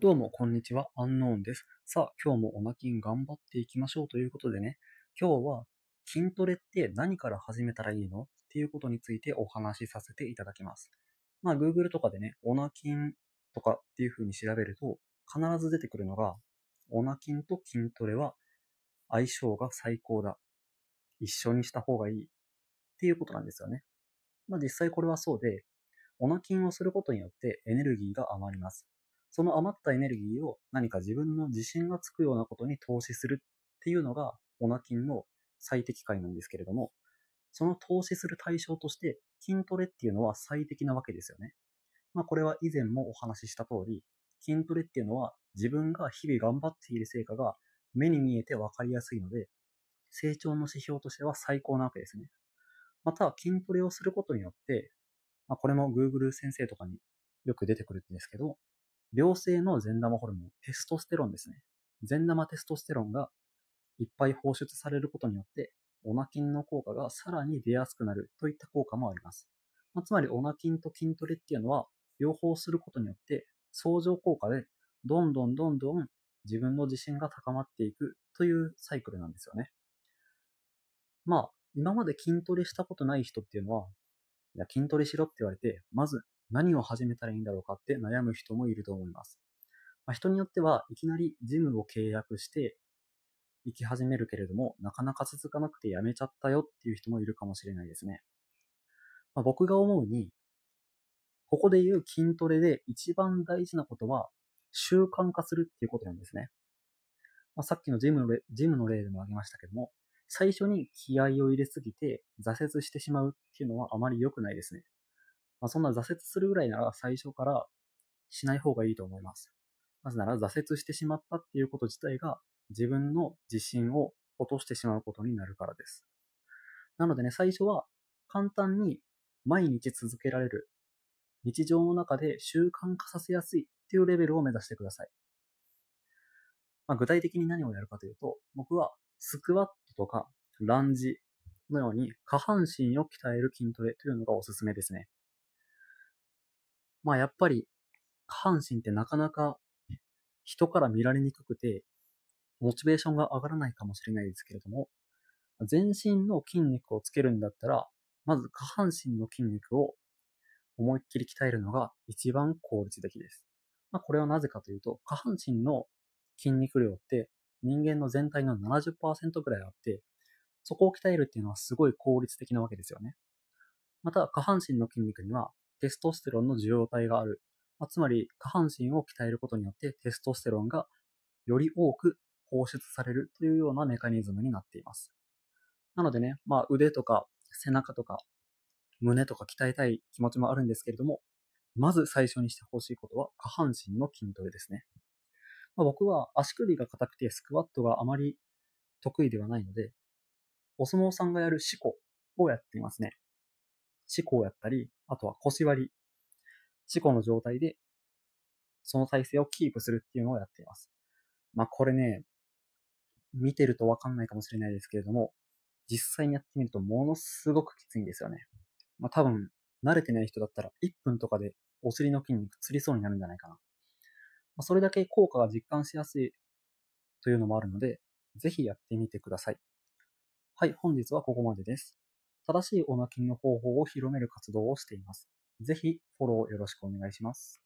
どうも、こんにちは。アンノーンです。さあ、今日もオナキン頑張っていきましょうということでね、今日は筋トレって何から始めたらいいの？っていうことについてお話しさせていただきます。まあ、Google とかでね、オナキンとかっていう風に調べると、必ず出てくるのが、オナキンと筋トレは相性が最高だ。一緒にした方がいい。っていうことなんですよね。まあ、実際これはそうで、オナキンをすることによってエネルギーが余ります。その余ったエネルギーを何か自分の自信がつくようなことに投資するっていうのが、オナキンの最適解なんですけれども、その投資する対象として筋トレっていうのは最適なわけですよね。まあこれは以前もお話しした通り、筋トレっていうのは自分が日々頑張っている成果が目に見えてわかりやすいので、成長の指標としては最高なわけですね。また、筋トレをすることによって、まあ、これも Google 先生とかによく出てくるんですけど、良性の善玉ホルモン、テストステロンですね。善玉テストステロンがいっぱい放出されることによって、オナキンの効果がさらに出やすくなるといった効果もあります。まあ、つまり、オナキンと筋トレっていうのは、両方することによって、相乗効果で、どんどんどんどん自分の自信が高まっていくというサイクルなんですよね。まあ、今まで筋トレしたことない人っていうのは、いや、筋トレしろって言われて、まず何を始めたらいいんだろうかって悩む人もいると思います。まあ、人によってはいきなりジムを契約して行き始めるけれども、なかなか続かなくてやめちゃったよっていう人もいるかもしれないですね。まあ、僕が思うに、ここで言う筋トレで一番大事なことは習慣化するっていうことなんですね。まあ、さっきのジムのジムの例でも挙げましたけども、最初に気合を入れすぎて挫折してしまうっていうのはあまり良くないですね。まあ、そんな挫折するぐらいなら最初からしない方がいいと思います。なぜなら挫折してしまったっていうこと自体が自分の自信を落としてしまうことになるからです。なのでね、最初は簡単に毎日続けられる日常の中で習慣化させやすいっていうレベルを目指してください。まあ、具体的に何をやるかというと、僕はスクワットとかランジのように下半身を鍛える筋トレというのがおすすめですね。まあやっぱり下半身ってなかなか人から見られにくくて、モチベーションが上がらないかもしれないですけれども、全身の筋肉をつけるんだったら、まず下半身の筋肉を思いっきり鍛えるのが一番効率的です。まあ、これはなぜかというと、下半身の筋肉量って人間の全体の70%ぐらいあって、そこを鍛えるっていうのはすごい効率的なわけですよね。また、下半身の筋肉にはテストステロンの受容体がある。まあ、つまり、下半身を鍛えることによってテストステロンがより多く放出されるというようなメカニズムになっています。なのでね、まあ、腕とか背中とか胸とか鍛えたい気持ちもあるんですけれども、まず最初にしてほしいことは下半身の筋トレですね。まあ、僕は足首が硬くてスクワットがあまり得意ではないので、お相撲さんがやる四股をやっていますね。四股をやったり、あとは腰割り、四股の状態で、その体勢をキープするっていうのをやっています。まあこれね、見てるとわかんないかもしれないですけれども、実際にやってみるとものすごくきついんですよね。まあ多分、慣れてない人だったら1分とかでお尻の筋肉つりそうになるんじゃないかな。まあ、それだけ効果が実感しやすいというのもあるので、ぜひやってみてください。はい、本日はここまでです。正しいオナキンの方法を広める活動をしています。ぜひフォローよろしくお願いします。